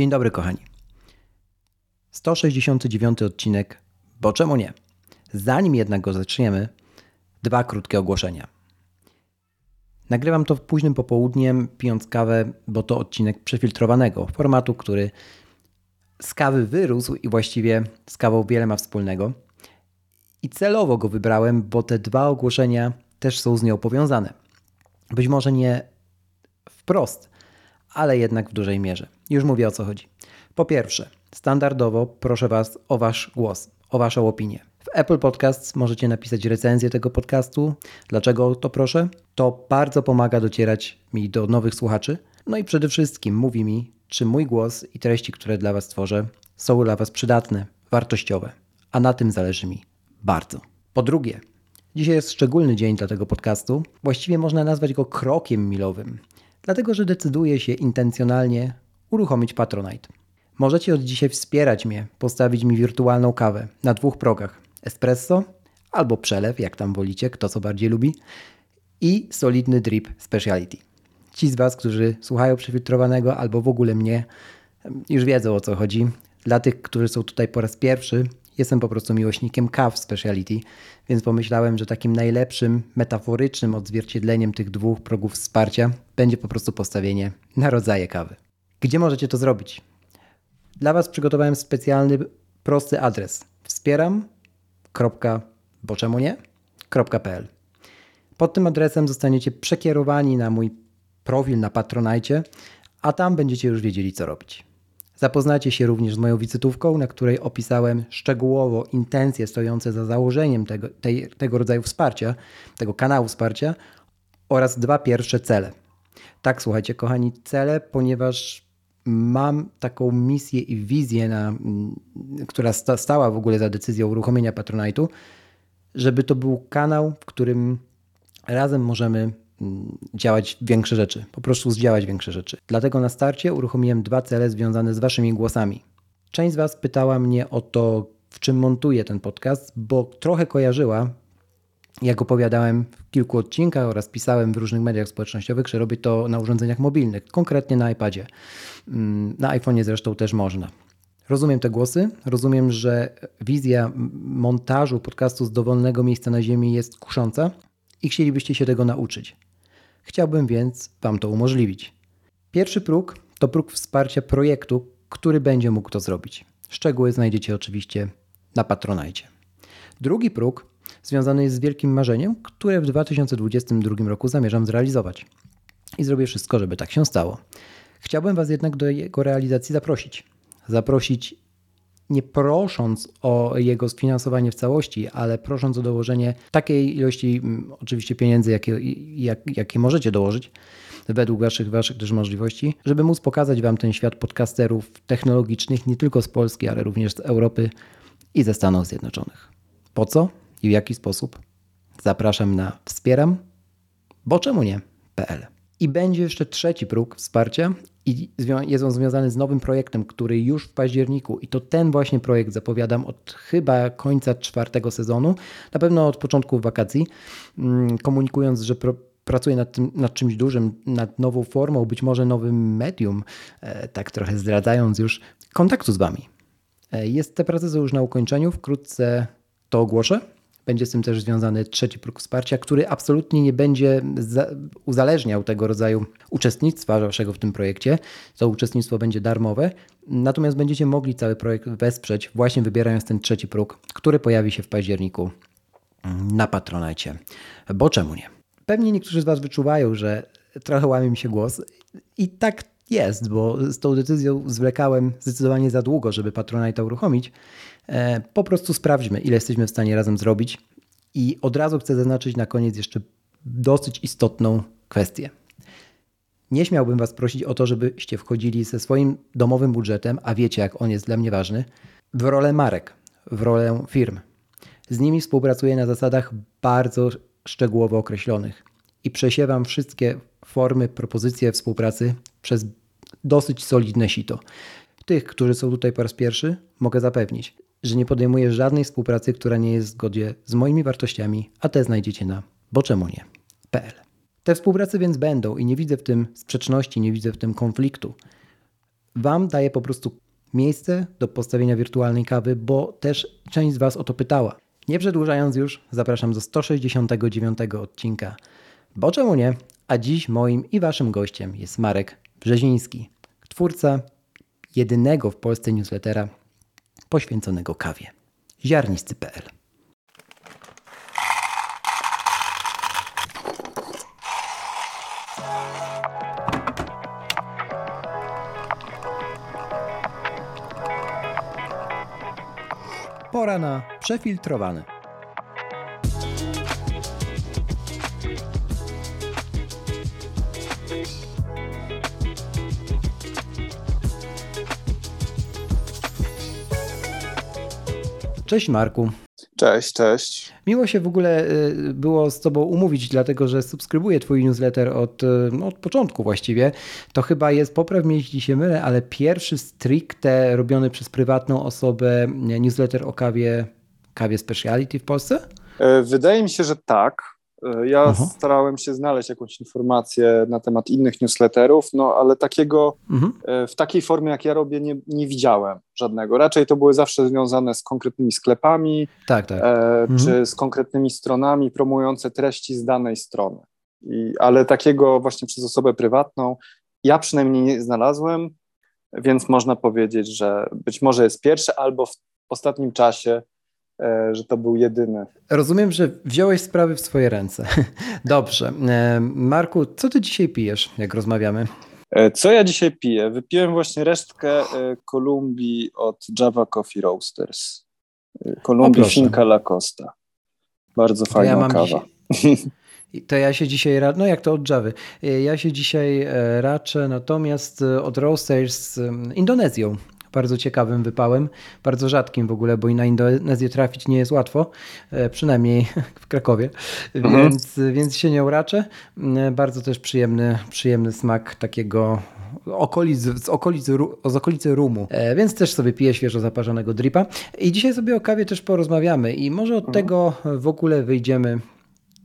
Dzień dobry, kochani. 169 odcinek, bo czemu nie? Zanim jednak go zaczniemy, dwa krótkie ogłoszenia. Nagrywam to późnym popołudniem, pijąc kawę, bo to odcinek przefiltrowanego formatu, który z kawy wyrósł i właściwie z kawą wiele ma wspólnego. I celowo go wybrałem, bo te dwa ogłoszenia też są z nią powiązane. Być może nie wprost, ale jednak w dużej mierze. Już mówię o co chodzi. Po pierwsze, standardowo proszę Was o Wasz głos, o Waszą opinię. W Apple Podcasts możecie napisać recenzję tego podcastu. Dlaczego to proszę? To bardzo pomaga docierać mi do nowych słuchaczy. No i przede wszystkim mówi mi, czy mój głos i treści, które dla Was tworzę, są dla Was przydatne, wartościowe. A na tym zależy mi bardzo. Po drugie, dzisiaj jest szczególny dzień dla tego podcastu. Właściwie można nazwać go krokiem milowym, dlatego że decyduję się intencjonalnie uruchomić Patronite. Możecie od dzisiaj wspierać mnie, postawić mi wirtualną kawę na dwóch progach: espresso albo przelew, jak tam wolicie, kto co bardziej lubi, i solidny drip speciality. Ci z Was, którzy słuchają przefiltrowanego albo w ogóle mnie, już wiedzą o co chodzi. Dla tych, którzy są tutaj po raz pierwszy, jestem po prostu miłośnikiem kaw speciality, więc pomyślałem, że takim najlepszym, metaforycznym odzwierciedleniem tych dwóch progów wsparcia będzie po prostu postawienie na rodzaje kawy. Gdzie możecie to zrobić? Dla Was przygotowałem specjalny, prosty adres wspieram.boczemunie.pl Pod tym adresem zostaniecie przekierowani na mój profil na Patronajcie, a tam będziecie już wiedzieli, co robić. Zapoznacie się również z moją wizytówką, na której opisałem szczegółowo intencje stojące za założeniem tego, tej, tego rodzaju wsparcia, tego kanału wsparcia oraz dwa pierwsze cele. Tak, słuchajcie, kochani, cele, ponieważ mam taką misję i wizję, na, która sta, stała w ogóle za decyzją uruchomienia Patronite'u, żeby to był kanał, w którym razem możemy działać większe rzeczy, po prostu zdziałać większe rzeczy. Dlatego na starcie uruchomiłem dwa cele związane z Waszymi głosami. Część z Was pytała mnie o to, w czym montuję ten podcast, bo trochę kojarzyła, jak opowiadałem w kilku odcinkach oraz pisałem w różnych mediach społecznościowych, że robię to na urządzeniach mobilnych, konkretnie na iPadzie. Mm, na iPhone'ie zresztą też można. Rozumiem te głosy, rozumiem, że wizja montażu podcastu z dowolnego miejsca na Ziemi jest kusząca i chcielibyście się tego nauczyć. Chciałbym więc Wam to umożliwić. Pierwszy próg to próg wsparcia projektu, który będzie mógł to zrobić. Szczegóły znajdziecie oczywiście na Patronajcie. Drugi próg związany jest z wielkim marzeniem, które w 2022 roku zamierzam zrealizować. I zrobię wszystko, żeby tak się stało. Chciałbym Was jednak do jego realizacji zaprosić. Zaprosić nie prosząc o jego sfinansowanie w całości, ale prosząc o dołożenie takiej ilości mm, oczywiście pieniędzy, jakie, jak, jakie możecie dołożyć według waszych, waszych też możliwości, żeby móc pokazać Wam ten świat podcasterów technologicznych nie tylko z Polski, ale również z Europy i ze Stanów Zjednoczonych. Po co i w jaki sposób? Zapraszam na wspieram, bo czemu nie.pl. I będzie jeszcze trzeci próg wsparcia i jest on związany z nowym projektem, który już w październiku, i to ten właśnie projekt zapowiadam od chyba końca czwartego sezonu, na pewno od początku wakacji, mm, komunikując, że pro, pracuję nad, tym, nad czymś dużym, nad nową formą, być może nowym medium, e, tak trochę zdradzając już kontaktu z Wami. E, jest, te prace są już na ukończeniu, wkrótce to ogłoszę. Będzie z tym też związany trzeci próg wsparcia, który absolutnie nie będzie uzależniał tego rodzaju uczestnictwa waszego w tym projekcie. To uczestnictwo będzie darmowe, natomiast będziecie mogli cały projekt wesprzeć właśnie wybierając ten trzeci próg, który pojawi się w październiku na Patronajcie. Bo czemu nie? Pewnie niektórzy z Was wyczuwają, że trochę łamie mi się głos i tak jest, bo z tą decyzją zwlekałem zdecydowanie za długo, żeby Patronite uruchomić. E, po prostu sprawdźmy, ile jesteśmy w stanie razem zrobić. I od razu chcę zaznaczyć na koniec jeszcze dosyć istotną kwestię. Nie śmiałbym Was prosić o to, żebyście wchodzili ze swoim domowym budżetem, a wiecie, jak on jest dla mnie ważny, w rolę marek, w rolę firm. Z nimi współpracuję na zasadach bardzo szczegółowo określonych i przesiewam wszystkie formy, propozycje współpracy przez dosyć solidne sito. Tych, którzy są tutaj po raz pierwszy, mogę zapewnić, że nie podejmuję żadnej współpracy, która nie jest w zgodzie z moimi wartościami, a te znajdziecie na boczemunie.pl. Te współpracy więc będą i nie widzę w tym sprzeczności, nie widzę w tym konfliktu. Wam daję po prostu miejsce do postawienia wirtualnej kawy, bo też część z Was o to pytała. Nie przedłużając już, zapraszam do 169 odcinka. Bo czemu nie? A dziś moim i Waszym gościem jest Marek Brzeziński, twórca jedynego w Polsce newslettera poświęconego kawie. Ziarnisty.pl Pora na przefiltrowany. Cześć Marku. Cześć, cześć. Miło się w ogóle y, było z Tobą umówić, dlatego że subskrybuję Twój newsletter od, no, od początku właściwie. To chyba jest, popraw mnie jeśli się mylę, ale pierwszy stricte robiony przez prywatną osobę newsletter o kawie, kawie speciality w Polsce? E, wydaje mi się, że tak. E, ja Aha. starałem się znaleźć jakąś informację na temat innych newsletterów, no ale takiego mhm. E, w takiej formie, jak ja robię, nie, nie widziałem żadnego. Raczej to były zawsze związane z konkretnymi sklepami, tak, tak. E, mhm. czy z konkretnymi stronami promujące treści z danej strony. I, ale takiego właśnie przez osobę prywatną ja przynajmniej nie znalazłem, więc można powiedzieć, że być może jest pierwszy, albo w ostatnim czasie że to był jedyny. Rozumiem, że wziąłeś sprawy w swoje ręce. Dobrze. E, Marku, co ty dzisiaj pijesz, jak rozmawiamy? E, co ja dzisiaj piję? Wypiłem właśnie resztkę Kolumbii od Java Coffee Roasters. Kolumbii Finca La Costa. Bardzo fajna ja kawa. Dzisiaj... To ja się dzisiaj, no jak to od Java, ja się dzisiaj raczę natomiast od Roasters z Indonezją bardzo ciekawym wypałem, bardzo rzadkim w ogóle, bo i na Indonezję trafić nie jest łatwo, e, przynajmniej w Krakowie, mhm. więc, więc się nie uraczę. E, bardzo też przyjemny, przyjemny smak takiego okolic, z, okolic, z okolicy rumu, e, więc też sobie piję świeżo zaparzonego dripa. I dzisiaj sobie o kawie też porozmawiamy i może od mhm. tego w ogóle wyjdziemy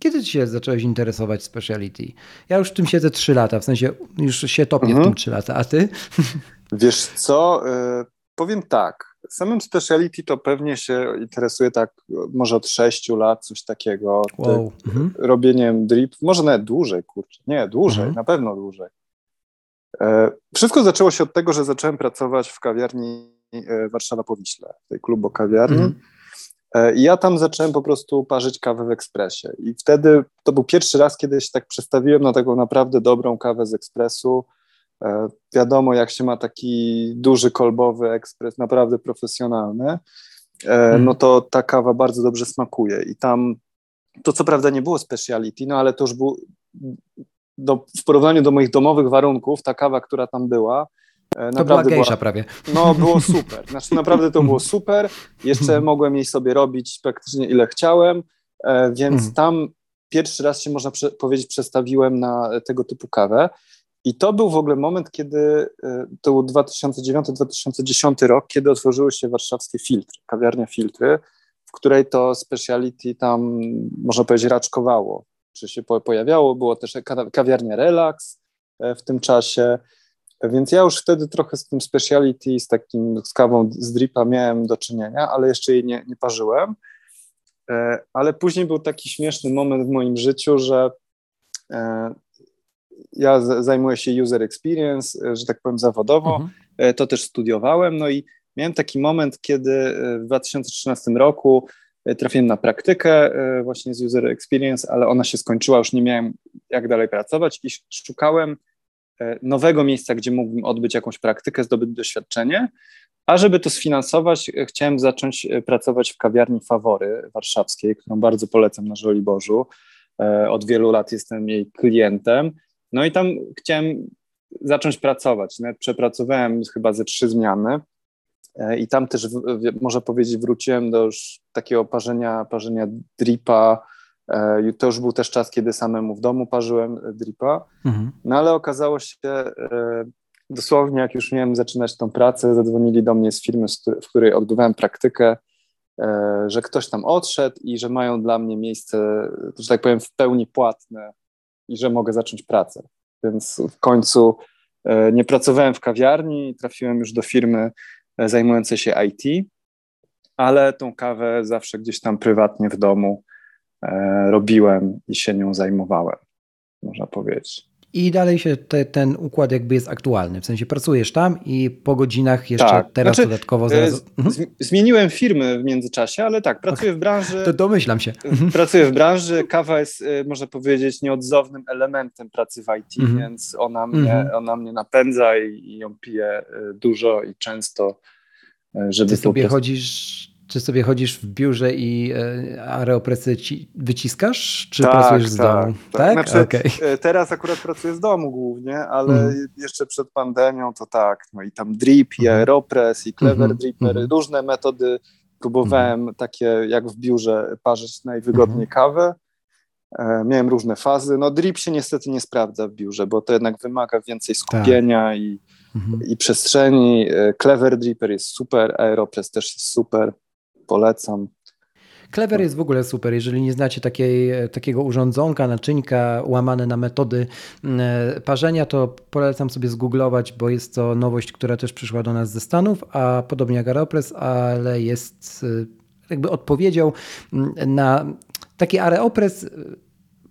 kiedy ty się zacząłeś interesować speciality? Ja już w tym siedzę 3 lata, w sensie już się topię mhm. w tym 3 lata, a ty? Wiesz co, y, powiem tak, samym speciality to pewnie się interesuje tak może od 6 lat, coś takiego. Wow. Mhm. Robieniem drip, może nawet dłużej, kurczę, nie, dłużej, mhm. na pewno dłużej. E, wszystko zaczęło się od tego, że zacząłem pracować w kawiarni e, Warszawa po Wiśle, w tej klubo kawiarni. Mhm. E, I ja tam zacząłem po prostu parzyć kawę w ekspresie. I wtedy to był pierwszy raz, kiedy się tak przestawiłem na taką naprawdę dobrą kawę z ekspresu. E, wiadomo, jak się ma taki duży kolbowy ekspres, naprawdę profesjonalny, e, mhm. no to ta kawa bardzo dobrze smakuje. I tam to co prawda nie było speciality, no ale to już był do, w porównaniu do moich domowych warunków, ta kawa, która tam była, Naprawdę to była gejsza była, prawie. No, było super. Znaczy, naprawdę to było super. Jeszcze mhm. mogłem jej sobie robić praktycznie ile chciałem, e, więc mhm. tam pierwszy raz się, można powiedzieć, przestawiłem na tego typu kawę. I to był w ogóle moment, kiedy e, to był 2009-2010 rok, kiedy otworzyły się warszawskie filtry, kawiarnia filtry, w której to speciality tam, można powiedzieć, raczkowało, czy się pojawiało. Było też kawiarnia Relax e, w tym czasie. Więc ja już wtedy trochę z tym speciality, z takim, z kawą z dripa miałem do czynienia, ale jeszcze jej nie, nie parzyłem. E, ale później był taki śmieszny moment w moim życiu, że e, ja zajmuję się user experience, e, że tak powiem zawodowo, mhm. to też studiowałem, no i miałem taki moment, kiedy w 2013 roku trafiłem na praktykę właśnie z user experience, ale ona się skończyła, już nie miałem jak dalej pracować i szukałem nowego miejsca, gdzie mógłbym odbyć jakąś praktykę, zdobyć doświadczenie, a żeby to sfinansować, e, chciałem zacząć e, pracować w kawiarni Fawory warszawskiej, którą bardzo polecam na Żoliborzu. Od wielu lat jestem jej klientem. No i tam chciałem zacząć pracować. Nawet przepracowałem chyba ze trzy zmiany. I tam też, można powiedzieć, wróciłem do już takiego parzenia, parzenia dripa, E, to już był też czas, kiedy samemu w domu parzyłem e, dripa, mhm. no ale okazało się, e, dosłownie jak już miałem zaczynać tą pracę, zadzwonili do mnie z firmy, w której odbywałem praktykę, że ktoś tam odszedł i że mają dla mnie miejsce, że tak powiem, w pełni płatne i że mogę zacząć pracę. Więc w końcu E, nie pracowałem w kawiarni, trafiłem już do firmy e, zajmującej się IT, ale tą kawę zawsze gdzieś tam prywatnie w domu e, robiłem i się nią zajmowałem, można powiedzieć. I dalej się te, ten układ jakby jest aktualny, w sensie pracujesz tam i po godzinach jeszcze tak. teraz znaczy, dodatkowo zaraz... Mhm. Zmieniłem firmy w międzyczasie, ale tak, pracuję w branży... To domyślam się. Mhm. Pracuję w branży, kawa jest, można powiedzieć, nieodzownym elementem pracy w IT, mhm. więc ona mnie, mhm. ona mnie napędza i, i ją piję dużo i często, żeby... Ty sobie chodzisz czy sobie chodzisz w biurze i e, aeropresy ci wyciskasz, czy tak, pracujesz z tak, domu? Tak, tak? Znaczy, okay. Teraz akurat pracuję z domu głównie, ale mm. jeszcze przed pandemią to tak, no i tam drip, i mhm. aeropress, i clever mm -hmm. dripper, mm -hmm. różne metody próbowałem, mm -hmm. takie jak w biurze, parzyć najwygodniej mhm. kawę. E, miałem różne fazy. No drip się niestety nie sprawdza w biurze, bo to jednak wymaga więcej skupienia tak. i, mhm. i przestrzeni. E, clever dripper jest super, aeropress też jest super polecam. Clever jest w ogóle super. Jeżeli nie znacie takiej, takiego urządzonka, naczynka łamane na metody mm, parzenia, to polecam sobie zgooglować, bo jest to nowość, która też przyszła do nas ze Stanów, a podobnie jak Aeropress, ale jest y, jakby odpowiedzią mm, na taki Aeropress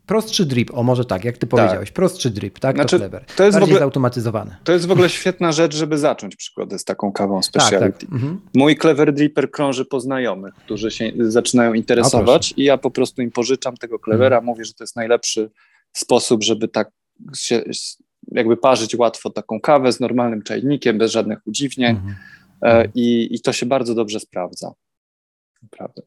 Prostszy drip, o może tak, jak ty tak. powiedziałeś, prostszy drip, tak? Znaczy, to clever. To jest Bardziej w ogóle, zautomatyzowane. To jest w ogóle świetna rzecz, żeby zacząć przygodę z taką kawą speciality. Tak, tak. Mhm. Mój clever dripper krąży po znajomych, którzy się zaczynają interesować i ja po prostu im pożyczam tego clevera, mhm. mówię, że to jest najlepszy sposób, żeby tak się jakby parzyć łatwo taką kawę z normalnym czajnikiem, bez żadnych udziwnień mhm. E, i, i to się bardzo dobrze sprawdza. Naprawdę.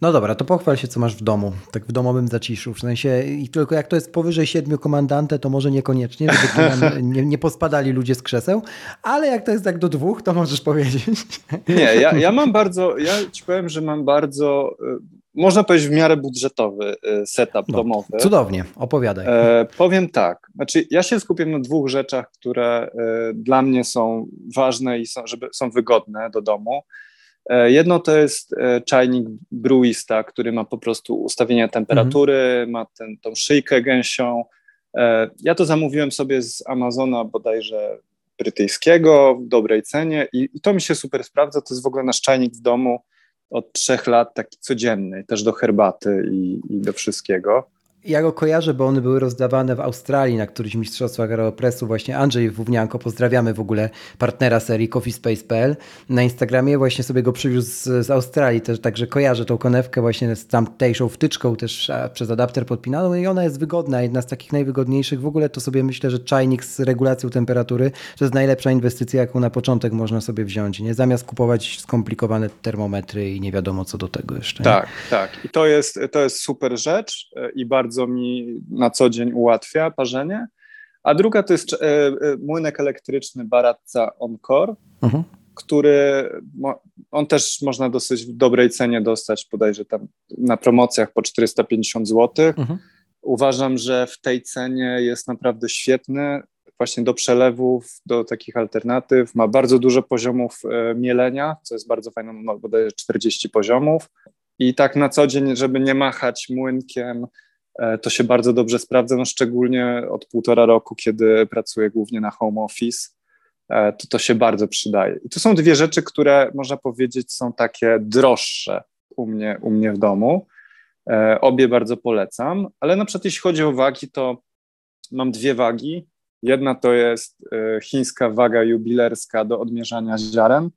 No dobra, to pochwal się, co masz w domu, tak w domowym zaciszu. W sensie, i tylko jak to jest powyżej siedmiu komandante, to może niekoniecznie, żeby nie, nie pospadali ludzie z krzeseł, ale jak to jest tak do dwóch, to możesz powiedzieć. Nie, ja, ja mam bardzo, ja ci powiem, że mam bardzo, y, można powiedzieć w miarę budżetowy y, setup no, domowy. Cudownie, opowiadaj. E, powiem tak, znaczy ja się skupię na dwóch rzeczach, które y, dla mnie są ważne i są, żeby, są wygodne do domu. E, jedno to jest e, czajnik Bruista, który ma po prostu ustawienie temperatury, mhm. ma ten, tą szyjkę gęsią. E, ja to zamówiłem sobie z Amazona bodajże brytyjskiego w dobrej cenie i, i to mi się super sprawdza. To jest w ogóle nasz czajnik w domu od trzech lat, taki codzienny, też do herbaty i, i do wszystkiego. Ja go kojarzę, bo one były rozdawane w Australii na któryś mistrzostwach Aeropressu. Właśnie Andrzej Wównianko, pozdrawiamy w ogóle partnera serii coffeespace.pl na Instagramie. Właśnie sobie go przywiózł z, z Australii, też, także kojarzę tą konewkę właśnie z tamtejszą wtyczką też przez adapter podpinaną i ona jest wygodna, jedna z takich najwygodniejszych. W ogóle to sobie myślę, że czajnik z regulacją temperatury to jest najlepsza inwestycja, jaką na początek można sobie wziąć, nie? Zamiast kupować skomplikowane termometry i nie wiadomo co do tego jeszcze. Tak, nie? tak. I to jest, to jest super rzecz e, i bardzo bardzo mi na co dzień ułatwia parzenie. A druga to jest e, e, młynek elektryczny Baratza Encore, mhm. który on też można dosyć w dobrej cenie dostać, bodajże tam na promocjach po 450 zł. Mhm. Uważam, że w tej cenie jest naprawdę świetny, właśnie do przelewów, do takich alternatyw. Ma bardzo dużo poziomów e, mielenia, co jest bardzo fajne, ma bodajże 40 poziomów. I tak na co dzień, żeby nie machać młynkiem, to się bardzo dobrze sprawdza, no szczególnie od półtora roku, kiedy pracuję głównie na home office, e, to to się bardzo przydaje. I to są dwie rzeczy, które można powiedzieć są takie droższe u mnie, u mnie w domu. E, obie bardzo polecam, ale na przykład jeśli chodzi o wagi, to mam dwie wagi. Jedna to jest chińska waga jubilerska do odmierzania ziaren,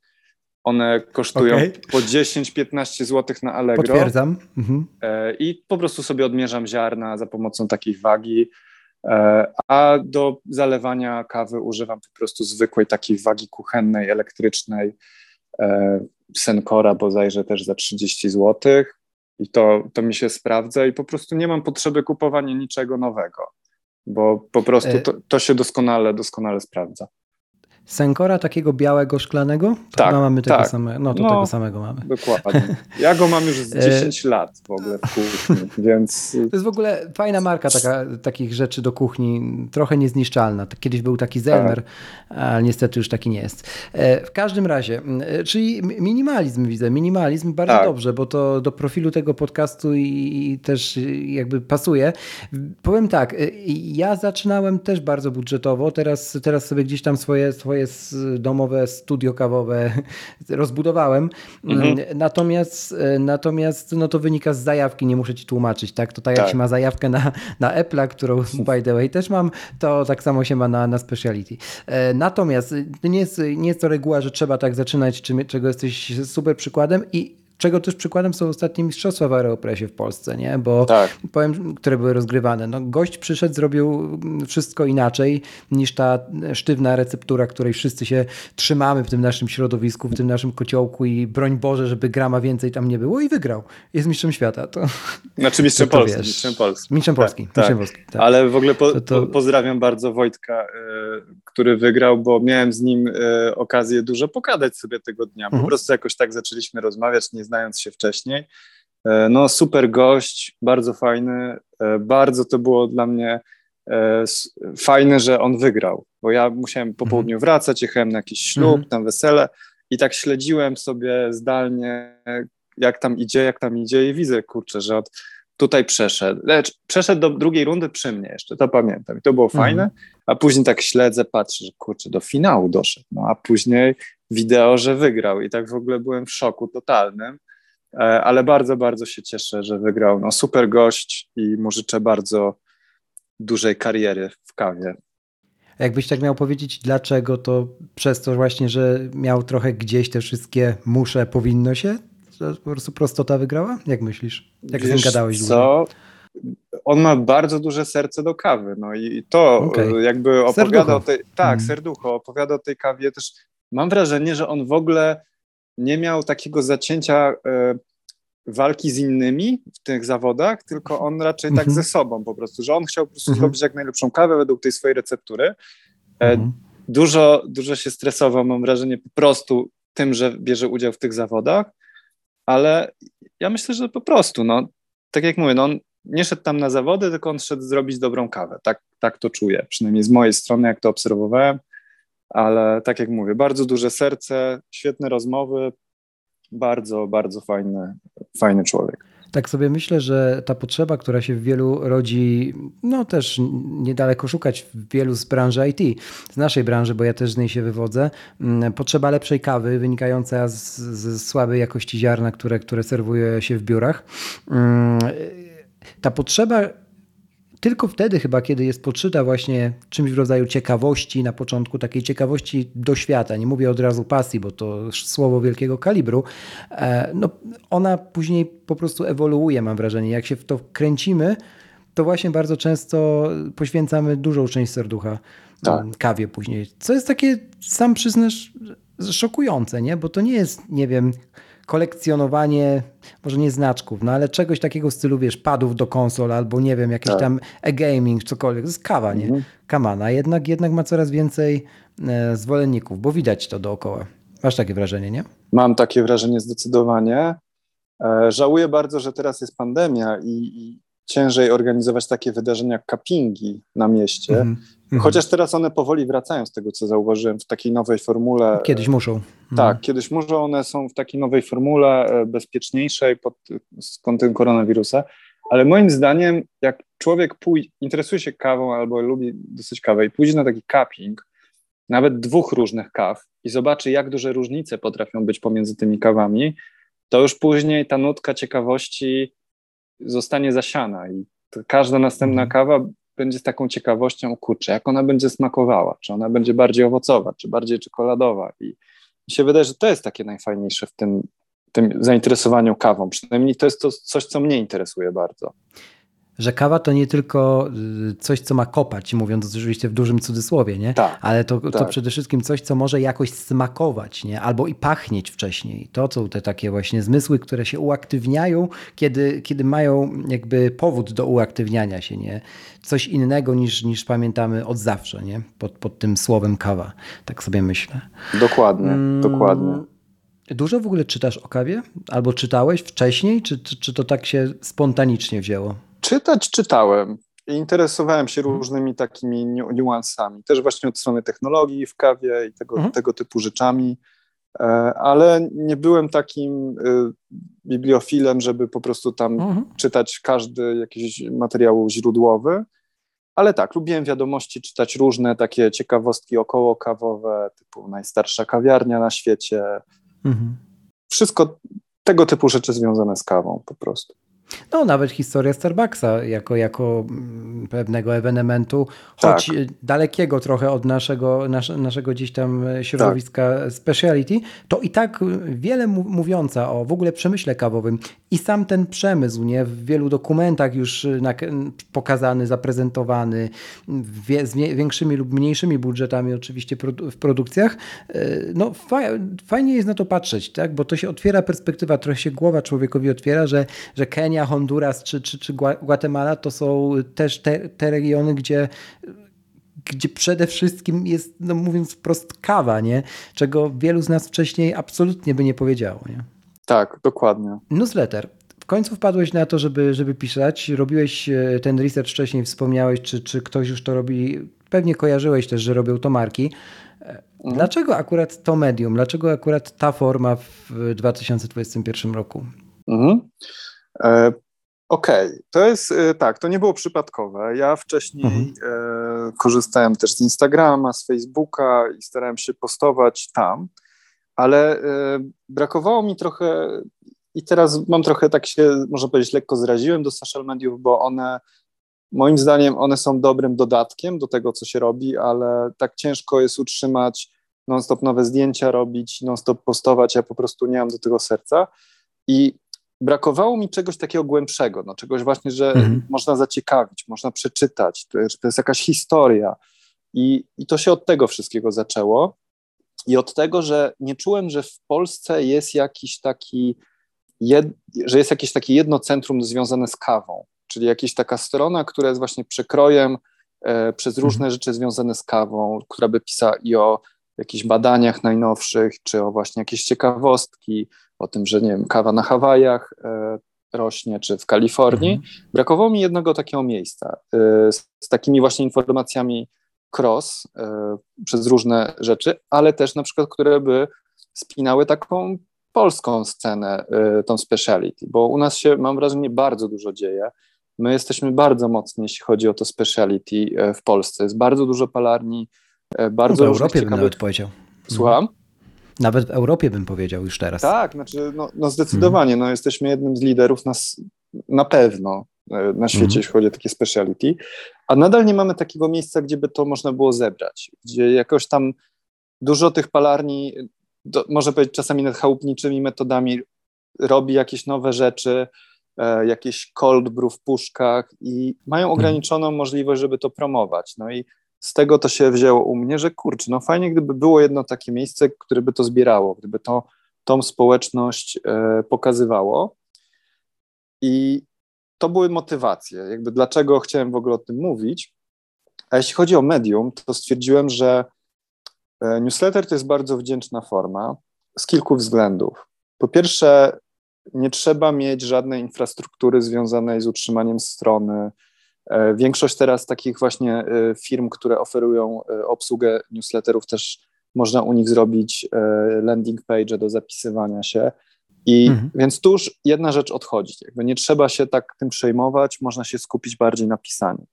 one kosztują okay. po 10-15 zł na Allegro. Potwierdzam. Mhm. E, I po prostu sobie odmierzam ziarna za pomocą takiej wagi. E, a do zalewania kawy używam po prostu zwykłej takiej wagi kuchennej, elektrycznej e, Senkora, bo zajrzę też za 30 zł. I to, to mi się sprawdza i po prostu nie mam potrzeby kupowania niczego nowego, bo po prostu to, to się doskonale, doskonale sprawdza. Senkora takiego białego, szklanego? To tak, mamy tego tak. samego. No to no, tego samego mamy. Dokładnie. Ja go mam już z 10 e, lat w ogóle w kuchni, więc... To jest w ogóle fajna marka taka, takich rzeczy do kuchni, trochę niezniszczalna. Kiedyś był taki Zelmer, tak. ale niestety już taki nie jest. E, w każdym razie, e, czyli minimalizm widzę, minimalizm bardzo tak. dobrze, bo to do profilu tego podcastu i też jakby pasuje. Powiem tak, ja zaczynałem też bardzo budżetowo, teraz, teraz sobie gdzieś tam swoje, swoje swoje domowe studio kawowe rozbudowałem. Mhm. Natomiast, natomiast no to wynika z zajawki, nie muszę ci tłumaczyć, tak? To tak, tak. jak się ma zajawkę na, na Apple'a, którą by the way też mam, to tak samo się ma na, na speciality. E, natomiast nie jest, nie jest to reguła, że trzeba tak zaczynać, czego jesteś super przykładem i czego też przykładem są ostatnie mistrzostwa w Aeropresie w Polsce, nie? Bo tak. powiem, które były rozgrywane. No, gość przyszedł, zrobił wszystko inaczej niż ta sztywna receptura, której wszyscy się trzymamy w tym naszym środowisku, w tym naszym kociołku i broń Boże, żeby grama więcej tam nie było i wygrał. Jest mistrzem świata. To, znaczy mistrzem to Polski. Mistrzem Polski. Mistrzem Polski. Tak, mistrzem Polski tak. Ale w ogóle po, to, to... pozdrawiam bardzo Wojtka, y, który wygrał, bo miałem z nim y, okazję dużo pokadać sobie tego dnia. Po mhm. prostu jakoś tak zaczęliśmy rozmawiać, nie znając się wcześniej. E, no, super gość, bardzo fajny. E, bardzo to było dla mnie e, fajne, że on wygrał, bo ja musiałem po mhm. południu wracać, jechałem na jakiś ślub, mhm. tam wesele i tak śledziłem sobie zdalnie, jak tam idzie, jak tam idzie i widzę, kurczę, że od, tutaj przeszedł. Lecz przeszedł do drugiej rundy przy mnie jeszcze, to pamiętam. I to było mhm. fajne, a później tak śledzę, patrzę, że kurczę, do finału doszedł. No a później wideo, że wygrał i tak w ogóle byłem w szoku totalnym. E, ale bardzo, bardzo się cieszę, że wygrał. No, super gość i mu życzę bardzo dużej kariery w kawie. Jakbyś tak miał powiedzieć, dlaczego, to przez to właśnie, że miał trochę gdzieś te wszystkie muszę, powinno się? Że po prostu prostota wygrała? Jak myślisz? Jak Wiesz z nim gadałeś co? On ma bardzo duże serce do kawy, no i to okay. jakby opowiada o tej, tak, hmm. serducho, opowiada o tej kawie też, mam wrażenie, że on w ogóle nie miał takiego zacięcia e, walki z innymi w tych zawodach, tylko on raczej tak mhm. ze sobą po prostu, że on chciał po prostu mhm. zrobić jak najlepszą kawę według tej swojej receptury. E, mhm. Dużo, dużo się stresował, mam wrażenie, po prostu tym, że bierze udział w tych zawodach, ale ja myślę, że po prostu, no, tak jak mówię, no, on nie szedł tam na zawody, tylko on szedł zrobić dobrą kawę. Tak, tak to czuję, przynajmniej z mojej strony, jak to obserwowałem ale tak jak mówię, bardzo duże serce, świetne rozmowy, bardzo, bardzo fajny, fajny człowiek. Tak sobie myślę, że ta potrzeba, która się w wielu rodzi, no też niedaleko szukać w wielu z branży IT, z naszej branży, bo ja też z niej się wywodzę, mm, potrzeba lepszej kawy wynikająca z, słabej jakości ziarna, które, które serwuje się w biurach. Mm, ta potrzeba tylko wtedy chyba, kiedy jest podszyta właśnie czymś w rodzaju ciekawości na początku, takiej ciekawości do świata, nie mówię od razu pasji, bo to słowo wielkiego kalibru, e, no ona później po prostu ewoluuje, mam wrażenie. Jak się w to kręcimy, to właśnie bardzo często poświęcamy dużą część serducha tak. Mm, kawie później. Co jest takie, sam przyznasz, szokujące, nie? Bo to nie jest, nie wiem, kolekcjonowanie, może nie znaczków, no ale czegoś takiego w stylu, wiesz, padów do konsol albo nie wiem, jakiś tak. tam e-gaming, cokolwiek. To jest kawa, nie? Mhm. Kamana. Jednak, jednak ma coraz więcej e, zwolenników, bo widać to dookoła. Masz takie wrażenie, nie? Mam takie wrażenie zdecydowanie. E, żałuję bardzo, że teraz jest pandemia i, i ciężej organizować takie wydarzenia jak cuppingi na mieście. Mm -hmm. Chociaż teraz one powoli wracają z tego, co zauważyłem, w takiej nowej formule. Kiedyś muszą. Mm. Tak, kiedyś muszą. One są w takiej nowej formule e, bezpieczniejszej pod kątem koronawirusa. Ale moim zdaniem, jak człowiek pójdzie, interesuje się kawą albo lubi dosyć kawę i pójdzie na taki cupping, nawet dwóch różnych kaw i zobaczy, jak duże różnice potrafią być pomiędzy tymi kawami, to już później ta nutka ciekawości zostanie zasiana i każda następna mhm. kawa będzie z taką ciekawością, kurczę, jak ona będzie smakowała, czy ona będzie bardziej owocowa, czy bardziej czekoladowa i mi się wydaje, że to jest takie najfajniejsze w tym, tym zainteresowaniu kawą, przynajmniej to jest to coś, co mnie interesuje bardzo. Że kawa to nie tylko y, coś, co ma kopać, mówiąc oczywiście w dużym cudzysłowie, nie? Tak, Ale to, to tak. przede wszystkim coś, co może jakoś smakować, nie? Albo i pachnieć wcześniej. To są te takie właśnie zmysły, które się uaktywniają, kiedy, kiedy mają jakby powód do uaktywniania się, nie? Coś innego niż, niż pamiętamy od zawsze, nie? Pod, pod tym słowem kawa. Tak sobie myślę. Dokładnie, Mm, dokładnie. Dużo w ogóle czytasz o kawie? Albo czytałeś wcześniej, czy, czy, czy to tak się spontanicznie wzięło? Czytać czytałem. Interesowałem się Mhm. różnymi takimi niu- niuansami, też właśnie od strony technologii w kawie i tego, Mhm. tego typu rzeczami, e, ale nie byłem takim y, bibliofilem, żeby po prostu tam Mhm. czytać każdy jakiś materiał źródłowy, ale tak, lubiłem wiadomości czytać różne takie ciekawostki około kawowe, typu najstarsza kawiarnia na świecie, Mhm. wszystko tego typu rzeczy związane z kawą po prostu. No, nawet historia Starbucksa jako, jako mm, pewnego ewenementu, choć Tak. dalekiego trochę od naszego, nasze, naszego gdzieś tam środowiska speciality, to i tak wiele mówiąca o w ogóle przemyśle kawowym i sam ten przemysł, nie, w wielu dokumentach już y, na, pokazany, zaprezentowany, wie, z wie- większymi lub mniejszymi budżetami oczywiście produ- w produkcjach, y, no fa fajnie jest na to patrzeć, tak, bo to się otwiera perspektywa, trochę się głowa człowiekowi otwiera, że, że Kenia, Honduras czy, czy, czy Gua- Guatemala to są też te, te regiony, gdzie gdzie przede wszystkim jest, no mówiąc wprost, kawa, nie? Czego wielu z nas wcześniej absolutnie by nie powiedziało, nie? Tak, dokładnie. Newsletter. W końcu wpadłeś na to, żeby, żeby pisać. Robiłeś e, ten research wcześniej, wspomniałeś, czy, czy ktoś już to robi. Pewnie kojarzyłeś też, że robią to marki. E, Dlaczego akurat to medium? Dlaczego akurat ta forma w 2021 roku? Mhm. E, Okej, to jest e, tak, to nie było przypadkowe. Ja wcześniej Mhm. e, korzystałem też z Instagrama, z Facebooka i starałem się postować tam, ale brakowało mi trochę i teraz mam trochę tak się, można powiedzieć, lekko zraziłem do social mediów, bo one moim zdaniem one są dobrym dodatkiem do tego, co się robi, ale tak ciężko jest utrzymać non-stop nowe zdjęcia robić, non-stop postować, ja po prostu nie mam do tego serca i brakowało mi czegoś takiego głębszego, no, czegoś właśnie, że Mhm. można zaciekawić, można przeczytać, to, że to jest jakaś historia. I, i to się od tego wszystkiego zaczęło. I od tego, że nie czułem, że w Polsce jest jakiś taki, jed, że jest jakieś takie jedno centrum związane z kawą, czyli jakaś taka strona, która jest właśnie przekrojem e, przez różne rzeczy związane z kawą, która by pisała i o jakichś badaniach najnowszych, czy o właśnie jakieś ciekawostki, o tym, że nie wiem, kawa na Hawajach e, rośnie, czy w Kalifornii. Brakowało mi jednego takiego miejsca e, z, z takimi właśnie informacjami cross e, przez różne rzeczy, ale też na przykład, które by spinały taką polską scenę, tą speciality, bo u nas się, mam wrażenie, bardzo dużo dzieje. My jesteśmy bardzo mocni, jeśli chodzi o to speciality w Polsce. Jest bardzo dużo palarni, bardzo no, w Europie bym ciekawych... nawet powiedział. Słucham? Nawet w Europie bym powiedział już teraz. Tak, znaczy, no, no zdecydowanie, no, jesteśmy jednym z liderów nas, na pewno e, na świecie, Mhm. jeśli chodzi o takie speciality, a nadal nie mamy takiego miejsca, gdzie by to można było zebrać, gdzie jakoś tam dużo tych palarni, do, może powiedzieć czasami nad chałupniczymi metodami, robi jakieś nowe rzeczy, e, jakieś cold brew w puszkach i mają ograniczoną możliwość, żeby to promować. No i z tego to się wzięło u mnie, że kurczę, no fajnie, gdyby było jedno takie miejsce, które by to zbierało, gdyby to tą społeczność e, pokazywało. I to były motywacje, jakby dlaczego chciałem w ogóle o tym mówić. A jeśli chodzi o medium, to stwierdziłem, że e, newsletter to jest bardzo wdzięczna forma z kilku względów. Po pierwsze, nie trzeba mieć żadnej infrastruktury związanej z utrzymaniem strony. E, Większość teraz takich właśnie e, firm, które oferują e, obsługę newsletterów, też można u nich zrobić landing page do zapisywania się. I Mhm. więc tu już jedna rzecz odchodzi. Jakby nie trzeba się tak tym przejmować, można się skupić bardziej na pisaniu.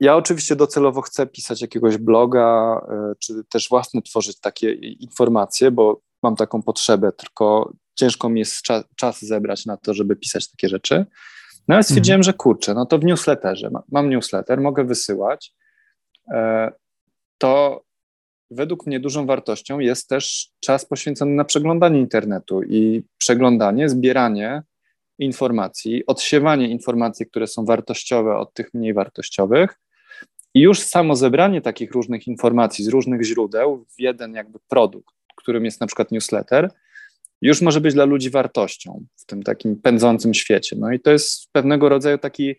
Ja oczywiście docelowo chcę pisać jakiegoś bloga, czy też własne tworzyć takie informacje, bo mam taką potrzebę, tylko ciężko mi jest cza- czas zebrać na to, żeby pisać takie rzeczy. No ale stwierdziłem, że kurczę, no to w newsletterze, ma- mam newsletter, mogę wysyłać. E, To według mnie dużą wartością jest też czas poświęcony na przeglądanie internetu i przeglądanie, zbieranie informacji, odsiewanie informacji, które są wartościowe od tych mniej wartościowych. I już samo zebranie takich różnych informacji z różnych źródeł w jeden jakby produkt, którym jest na przykład newsletter, już może być dla ludzi wartością w tym takim pędzącym świecie. No i to jest pewnego rodzaju taki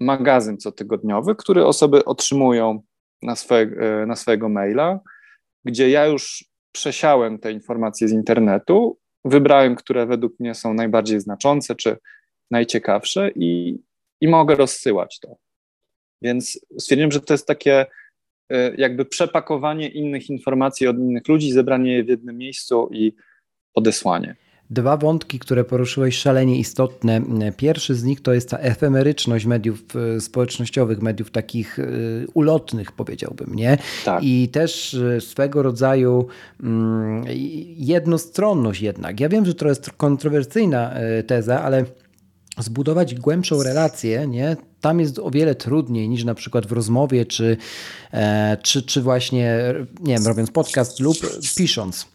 magazyn cotygodniowy, który osoby otrzymują na, swoje, e, na swojego maila, gdzie ja już przesiałem te informacje z internetu, wybrałem, które według mnie są najbardziej znaczące czy najciekawsze i, i mogę rozsyłać to. Więc stwierdziłem, że to jest takie e, jakby przepakowanie innych informacji od innych ludzi, zebranie je w jednym miejscu i odesłanie. Dwa wątki, które poruszyłeś, szalenie istotne. Pierwszy z nich to jest ta efemeryczność mediów e, społecznościowych, mediów takich e, ulotnych, powiedziałbym, nie? Tak. I też e, swego rodzaju mm, jednostronność jednak. Ja wiem, że to jest kontrowersyjna teza, ale zbudować głębszą relację, nie? tam jest o wiele trudniej niż na przykład w rozmowie, czy, czy, czy właśnie, nie wiem, robiąc podcast lub pisząc.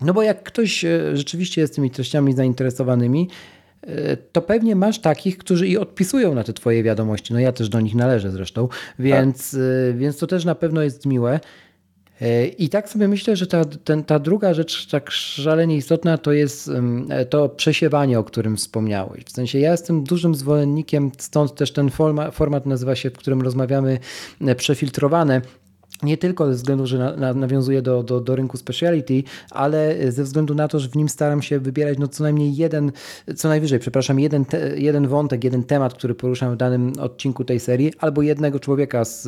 No bo jak ktoś e, rzeczywiście jest tymi treściami zainteresowanymi, e, to pewnie masz takich, którzy i odpisują na te twoje wiadomości. No ja też do nich należę zresztą, więc, tak. więc to też na pewno jest miłe. I tak sobie myślę, że ta, ten, ta druga rzecz, tak szalenie istotna, to jest to przesiewanie, o którym wspomniałeś. W sensie ja jestem dużym zwolennikiem, stąd też ten forma, format nazywa się, w którym rozmawiamy, przefiltrowane nie tylko ze względu, że na, na, nawiązuje do, do, do, rynku speciality, ale ze względu na to, że w nim staram się wybierać no co najmniej jeden, co najwyżej, przepraszam, jeden, te, jeden wątek, jeden temat, który poruszam w danym odcinku tej serii, albo jednego człowieka, z,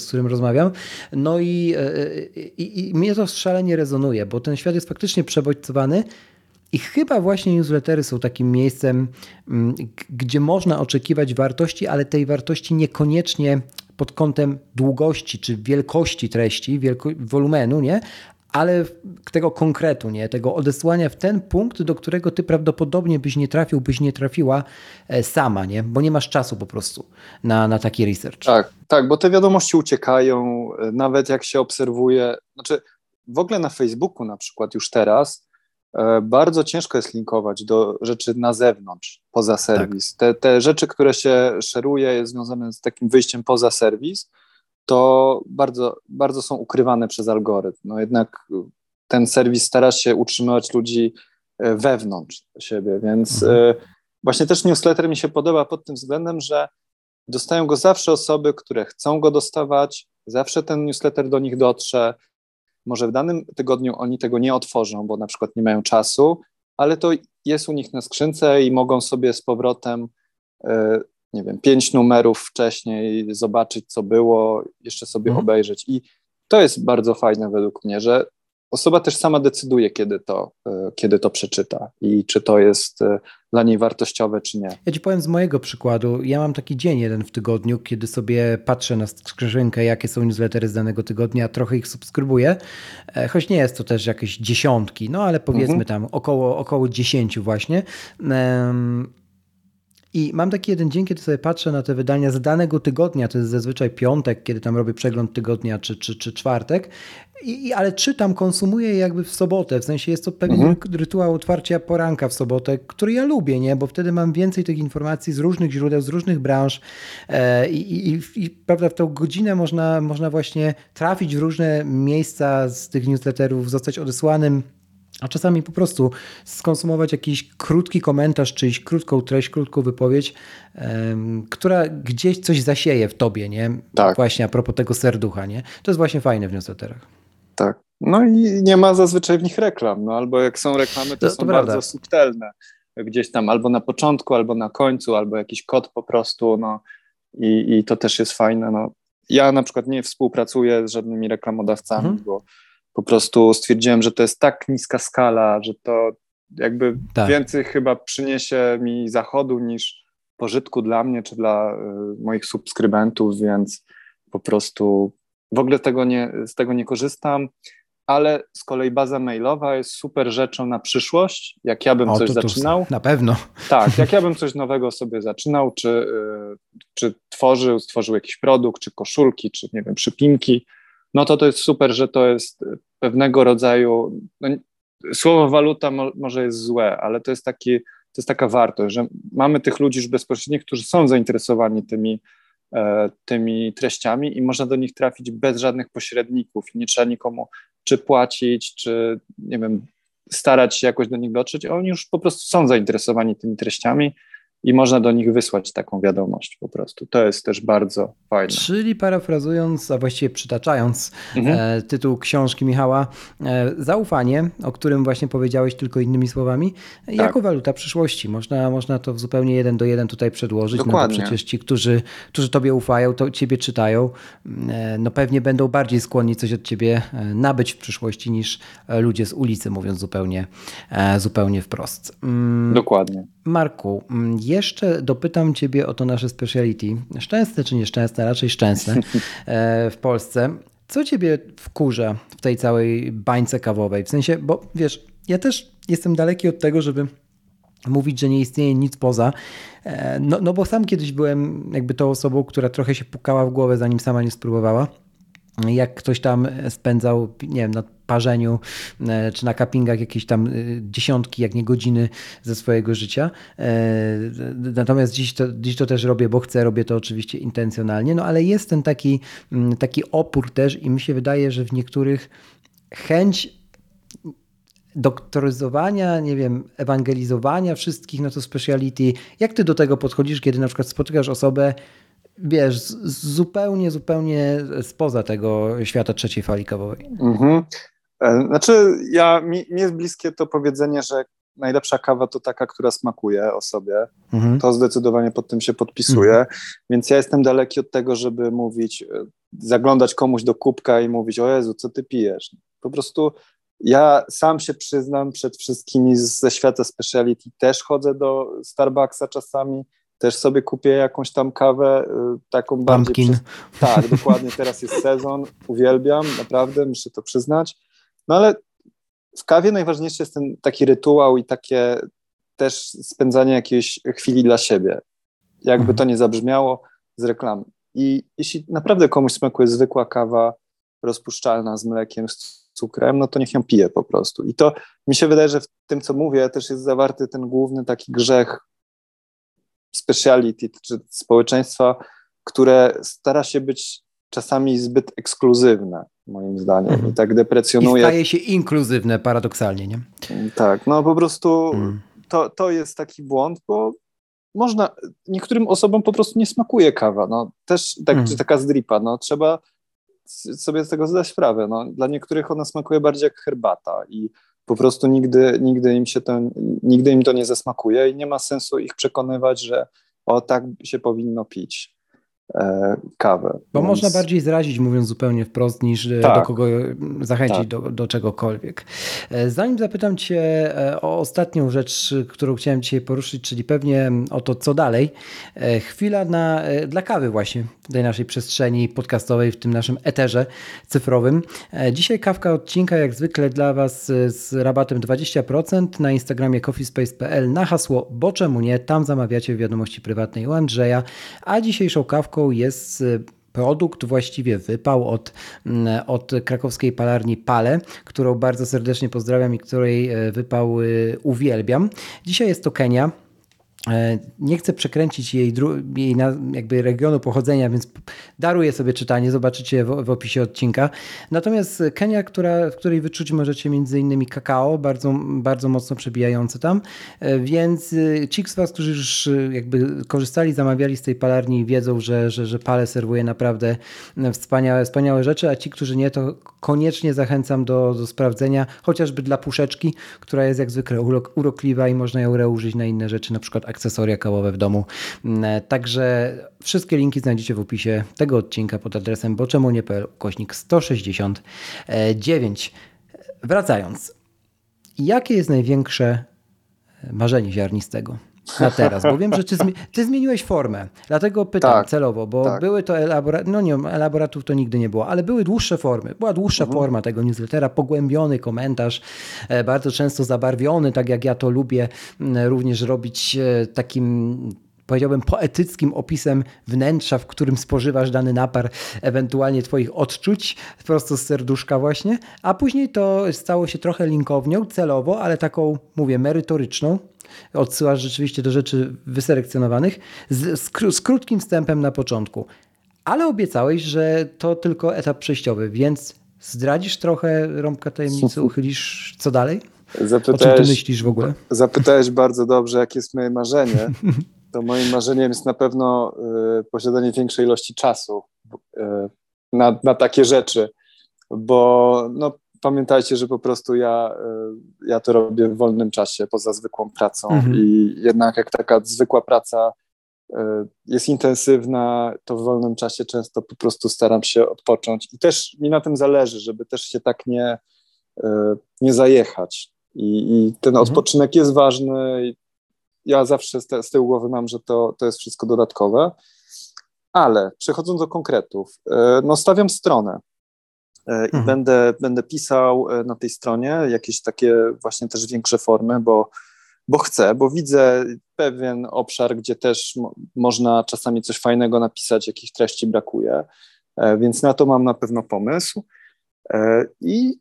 z którym rozmawiam. No i, i, i mnie to szalenie rezonuje, bo ten świat jest faktycznie przebodźcowany. I chyba właśnie newslettery są takim miejscem, mm, gdzie można oczekiwać wartości, ale tej wartości niekoniecznie pod kątem długości czy wielkości treści, wielko, wolumenu, nie? ale tego konkretu, nie? tego odesłania w ten punkt, do którego ty prawdopodobnie byś nie trafił, byś nie trafiła e, sama, nie? bo nie masz czasu po prostu na, na taki research. Tak, tak, bo te wiadomości uciekają, e, nawet jak się obserwuje, znaczy w ogóle na Facebooku na przykład już teraz bardzo ciężko jest linkować do rzeczy na zewnątrz, poza tak. serwis. Tak. Te, te rzeczy, które się szeruje, związane z takim wyjściem poza serwis, to bardzo, bardzo są ukrywane przez algorytm. No jednak ten serwis stara się utrzymywać ludzi e, wewnątrz siebie, więc mhm. E, właśnie też newsletter mi się podoba pod tym względem, że dostają go zawsze osoby, które chcą go dostawać, zawsze ten newsletter do nich dotrze, może w danym tygodniu oni tego nie otworzą, bo na przykład nie mają czasu, ale to jest u nich na skrzynce i mogą sobie z powrotem, e, nie wiem, pięć numerów wcześniej zobaczyć, co było, jeszcze sobie mhm. obejrzeć. I to jest bardzo fajne według mnie, że osoba też sama decyduje, kiedy to, e, kiedy to przeczyta i czy to jest e, dla niej wartościowe, czy nie. Ja ci powiem z mojego przykładu. Ja mam taki dzień jeden w tygodniu, kiedy sobie patrzę na skrzynkę, jakie są newslettery z danego tygodnia, trochę ich subskrybuję, e, choć nie jest to też jakieś dziesiątki, no ale powiedzmy mhm. tam około, około dziesięciu właśnie. I mam taki jeden dzień, kiedy sobie patrzę na te wydania z danego tygodnia, to jest zazwyczaj piątek, kiedy tam robię przegląd tygodnia, czy, czy, czy czwartek, I, ale czytam, konsumuję jakby w sobotę, w sensie jest to pewien mhm. rytuał otwarcia poranka w sobotę, który ja lubię, nie? bo wtedy mam więcej tych informacji z różnych źródeł, z różnych branż e, i, i, i prawda, w tą godzinę można, można właśnie trafić w różne miejsca z tych newsletterów, zostać odesłanym a czasami po prostu skonsumować jakiś krótki komentarz, czyś krótką treść, krótką wypowiedź, um, która gdzieś coś zasieje w tobie, nie? Tak. Właśnie a propos tego serducha, nie? To jest właśnie fajne w newsletterach. Tak. No i nie ma zazwyczaj w nich reklam, no albo jak są reklamy, to, to są to bardzo subtelne. Gdzieś tam albo na początku, albo na końcu, albo jakiś kod po prostu, no i, i to też jest fajne, no. Ja na przykład nie współpracuję z żadnymi reklamodawcami, mhm. bo po prostu stwierdziłem, że to jest tak niska skala, że to jakby tak. więcej chyba przyniesie mi zachodu niż pożytku dla mnie czy dla y, moich subskrybentów, więc po prostu w ogóle tego nie, z tego nie korzystam, ale z kolei baza mailowa jest super rzeczą na przyszłość, jak ja bym o, coś to, to zaczynał. Na pewno. Tak, jak ja bym coś nowego sobie zaczynał, czy, y, czy tworzył, stworzył jakiś produkt, czy koszulki, czy nie wiem, przypinki, no to to jest super, że to jest pewnego rodzaju, no, słowo waluta mo, może jest złe, ale to jest taki to jest taka wartość, że mamy tych ludzi już bezpośrednio, którzy są zainteresowani tymi, tymi treściami i można do nich trafić bez żadnych pośredników. Nie trzeba nikomu czy płacić, czy nie wiem, starać się jakoś do nich dotrzeć. Oni już po prostu są zainteresowani tymi treściami i można do nich wysłać taką wiadomość po prostu. To jest też bardzo fajne. Czyli parafrazując, a właściwie przytaczając mhm. e, tytuł książki Michała, e, zaufanie, o którym właśnie powiedziałeś tylko innymi słowami, tak. jako waluta przyszłości. Można, można to w zupełnie jeden do jeden tutaj przedłożyć, Dokładnie. no bo przecież ci, którzy, którzy tobie ufają, to ciebie czytają, e, no pewnie będą bardziej skłonni coś od ciebie nabyć w przyszłości niż ludzie z ulicy, mówiąc zupełnie, zupełnie wprost. Mm. Dokładnie. Marku, mm, jeszcze dopytam Ciebie o to nasze speciality. Szczęsne czy nieszczęsne? Raczej szczęsne e, w Polsce. Co Ciebie wkurza w tej całej bańce kawowej? W sensie, bo wiesz, ja też jestem daleki od tego, żeby mówić, że nie istnieje nic poza. E, no, no bo sam kiedyś byłem jakby tą osobą, która trochę się pukała w głowę, zanim sama nie spróbowała jak ktoś tam spędzał, nie wiem, na parzeniu e, czy na kapingach jakieś tam e, dziesiątki, jak nie godziny ze swojego życia. E, natomiast dziś to, dziś to też robię, bo chcę, robię to oczywiście intencjonalnie, no ale jest ten taki, mm, taki opór też i mi się wydaje, że w niektórych chęć doktoryzowania, nie wiem, ewangelizowania wszystkich na to speciality. Jak ty do tego podchodzisz, kiedy na przykład spotykasz osobę, wiesz, zupełnie, zupełnie spoza tego świata trzeciej fali kawowej. Mhm. E, znaczy, ja, mi, mi jest bliskie to powiedzenie, że najlepsza kawa to taka, która smakuje o sobie. Mhm. To zdecydowanie pod tym się podpisuje. Mhm. Więc ja jestem daleki od tego, żeby mówić, e, zaglądać komuś do kubka i mówić: O Jezu, co ty pijesz? Po prostu ja sam się przyznam przed wszystkimi ze świata speciality, też chodzę do Starbucksa czasami też sobie kupię jakąś tam kawę, y, taką bardziej... Przez... Tak, dokładnie, teraz jest sezon, uwielbiam, naprawdę, muszę to przyznać. No ale w kawie najważniejszy jest ten taki rytuał i takie też spędzanie jakiejś chwili dla siebie. Jakby mhm. to nie zabrzmiało z reklamy. I jeśli naprawdę komuś smakuje zwykła kawa rozpuszczalna z mlekiem, z cukrem, no to niech ją pije po prostu. I to mi się wydaje, że w tym, co mówię, też jest zawarty ten główny taki grzech speciality, czy społeczeństwa, które stara się być czasami zbyt ekskluzywne, moim zdaniem, i tak deprecjonuje. I staje się inkluzywne paradoksalnie, nie? Tak, no po prostu mm. to, to jest taki błąd, bo można, niektórym osobom po prostu nie smakuje kawa, no też tak, mm. czy taka zdripa, no trzeba sobie z tego zdać sprawę, no dla niektórych ona smakuje bardziej jak herbata i po prostu nigdy, nigdy, im się to, nigdy im to nie zasmakuje i nie ma sensu ich przekonywać, że o tak się powinno pić. E, kawę. Bo więc... można bardziej zrazić, mówiąc zupełnie wprost, niż e, tak. do kogo zachęcić tak. do, do czegokolwiek. E, zanim zapytam Cię o ostatnią rzecz, którą chciałem dzisiaj poruszyć, czyli pewnie o to, co dalej. Chwila na, dla kawy właśnie w tej naszej przestrzeni podcastowej, w tym naszym eterze cyfrowym. Dzisiaj kawka odcinka jak zwykle dla Was z rabatem 20% na Instagramie coffeespace.pl na hasło bo czemu nie, tam zamawiacie wiadomości prywatnej u Andrzeja, a dzisiejszą kawką jest y, produkt, właściwie wypał od, mm, od krakowskiej palarni Pale, którą bardzo serdecznie pozdrawiam i której y, wypał y, uwielbiam. Dzisiaj jest to Kenia. E, nie chcę przekręcić jej, jej jakby regionu pochodzenia, więc daruję sobie czytanie, zobaczycie w, w, opisie odcinka. Natomiast Kenia, która, w której wyczuć możecie m.in. kakao, bardzo, bardzo mocno przebijające tam, e, więc e, ci z Was, którzy już jakby korzystali, zamawiali z tej palarni wiedzą, że, że, że Pale serwuje naprawdę wspaniałe, wspaniałe rzeczy, a ci, którzy nie, to koniecznie zachęcam do, do sprawdzenia, chociażby dla puszeczki, która jest jak zwykle urokliwa i można ją reużyć na inne rzeczy, na przykład akcesoria kawowe w domu. Mm, także wszystkie linki znajdziecie w opisie tego odcinka pod adresem boczemunie.pl kośnik 169. Wracając, jakie jest największe marzenie ziarnistego? Na teraz, bo wiem, że ty, zmi ty zmieniłeś formę, dlatego pytam tak, celowo, bo tak. były to elaboraty, no nie, elaboratów to nigdy nie było, ale były dłuższe formy, była dłuższa mhm. forma tego newslettera, pogłębiony komentarz, e, bardzo często zabarwiony, tak jak ja to lubię również robić e, takim powiedziałbym, poetyckim opisem wnętrza, w którym spożywasz dany napar, ewentualnie Twoich odczuć, prosto z serduszka właśnie, a później to stało się trochę linkownią, celowo, ale taką, mówię, merytoryczną, odsyłasz rzeczywiście do rzeczy wyselekcjonowanych, z, z, z krótkim wstępem na początku. Ale obiecałeś, że to tylko etap przejściowy, więc zdradzisz trochę rąbka tajemnicy, uchylisz co dalej? Zapytałeś, o czym ty myślisz w ogóle? Zapytałeś bardzo dobrze, jakie jest moje marzenie. To moim marzeniem jest na pewno y, posiadanie większej ilości czasu y, na, na takie rzeczy, bo no, pamiętajcie, że po prostu ja, y, ja to robię w wolnym czasie, poza zwykłą pracą mhm. i jednak jak taka zwykła praca y, jest intensywna, to w wolnym czasie często po prostu staram się odpocząć i też mi na tym zależy, żeby też się tak nie, y, nie zajechać. I, i ten mhm. odpoczynek jest ważny. Ja zawsze z, te, z tyłu głowy mam, że to, to jest wszystko dodatkowe. Ale przechodząc do konkretów, no stawiam stronę E, i mhm. będę, będę pisał e, na tej stronie jakieś takie właśnie też większe formy, bo, bo chcę, bo widzę pewien obszar, gdzie też mo można czasami coś fajnego napisać, jakich treści brakuje, e, więc na to mam na pewno pomysł i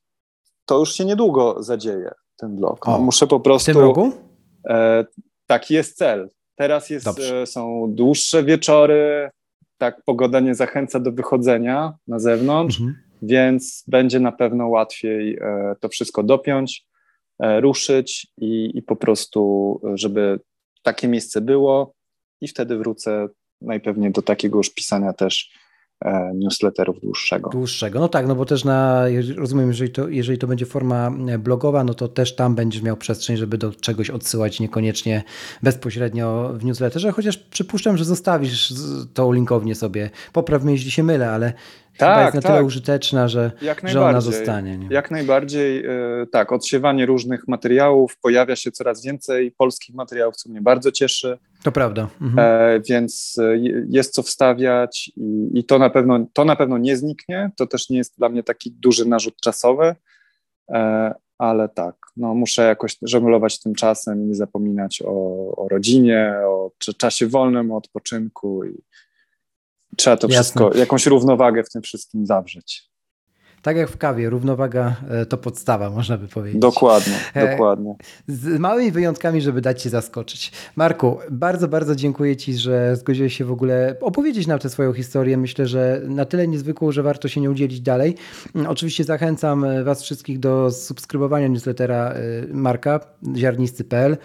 to już się niedługo zadzieje, ten blog. No, muszę po prostu... W tym roku? Taki jest cel. Teraz jest, są dłuższe wieczory, tak pogoda nie zachęca do wychodzenia na zewnątrz, mhm. więc będzie na pewno łatwiej e, to wszystko dopiąć, e, ruszyć i, i po prostu, żeby takie miejsce było. I wtedy wrócę najpewniej do takiego już pisania też E, newsletterów dłuższego. Dłuższego, no tak, no bo też na, rozumiem, jeżeli to, jeżeli to będzie forma e, blogowa, no to też tam będziesz miał przestrzeń, żeby do czegoś odsyłać, niekoniecznie bezpośrednio w newsletterze, chociaż przypuszczam, że zostawisz tą linkownię sobie. Popraw mnie, jeśli się mylę, ale tak, jest na tak. tyle użyteczna, że, że ona zostanie. Nie? Jak najbardziej, e, tak, odsiewanie różnych materiałów, pojawia się coraz więcej polskich materiałów, co mnie bardzo cieszy. To prawda. Mhm. E, więc e, jest co wstawiać i, i, to, na pewno, to na pewno nie zniknie. To też nie jest dla mnie taki duży narzut czasowy, e, ale tak, no, muszę jakoś żonglować tym czasem i nie zapominać o, o rodzinie, o czasie wolnym, o odpoczynku i trzeba to Jasne. wszystko, jakąś równowagę w tym wszystkim zawrzeć. Tak jak w kawie, równowaga e, to podstawa, można by powiedzieć. Dokładnie, e, dokładnie. Z małymi wyjątkami, żeby dać Cię zaskoczyć. Marku, bardzo, bardzo dziękuję Ci, że zgodziłeś się w ogóle opowiedzieć nam tę swoją historię. Myślę, że na tyle niezwykłą, że warto się nie udzielić dalej. Mm, oczywiście zachęcam e, Was wszystkich do subskrybowania newslettera Marka, ziarnisty.pl.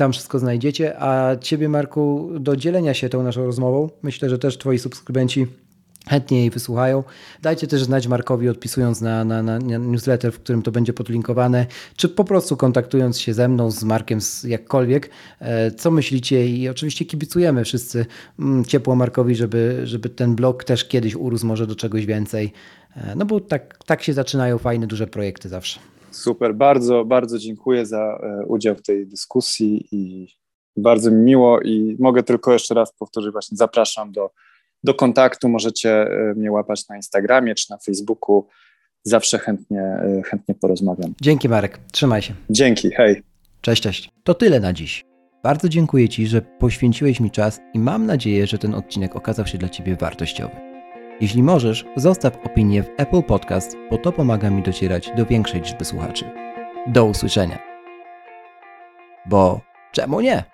Tam wszystko znajdziecie, a Ciebie, Marku, do dzielenia się tą naszą rozmową. Myślę, że też Twoi subskrybenci chętnie jej wysłuchają. Dajcie też znać Markowi, odpisując na, na, na, newsletter, w którym to będzie podlinkowane, czy po prostu kontaktując się ze mną, z Markiem, jakkolwiek, e, co myślicie i oczywiście kibicujemy wszyscy mm, ciepło Markowi, żeby, żeby ten blog też kiedyś urósł może do czegoś więcej, e, no bo tak, tak się zaczynają fajne, duże projekty zawsze. Super, bardzo, bardzo dziękuję za e, udział w tej dyskusji i bardzo mi miło i mogę tylko jeszcze raz powtórzyć, właśnie zapraszam do do kontaktu możecie e, mnie łapać na Instagramie czy na Facebooku. Zawsze chętnie, e, chętnie porozmawiam. Dzięki Marek, trzymaj się. Dzięki, hej. Cześć, cześć. To tyle na dziś. Bardzo dziękuję Ci, że poświęciłeś mi czas i mam nadzieję, że ten odcinek okazał się dla Ciebie wartościowy. Jeśli możesz, zostaw opinię w Apple Podcast, bo to pomaga mi docierać do większej liczby słuchaczy. Do usłyszenia. Bo czemu nie?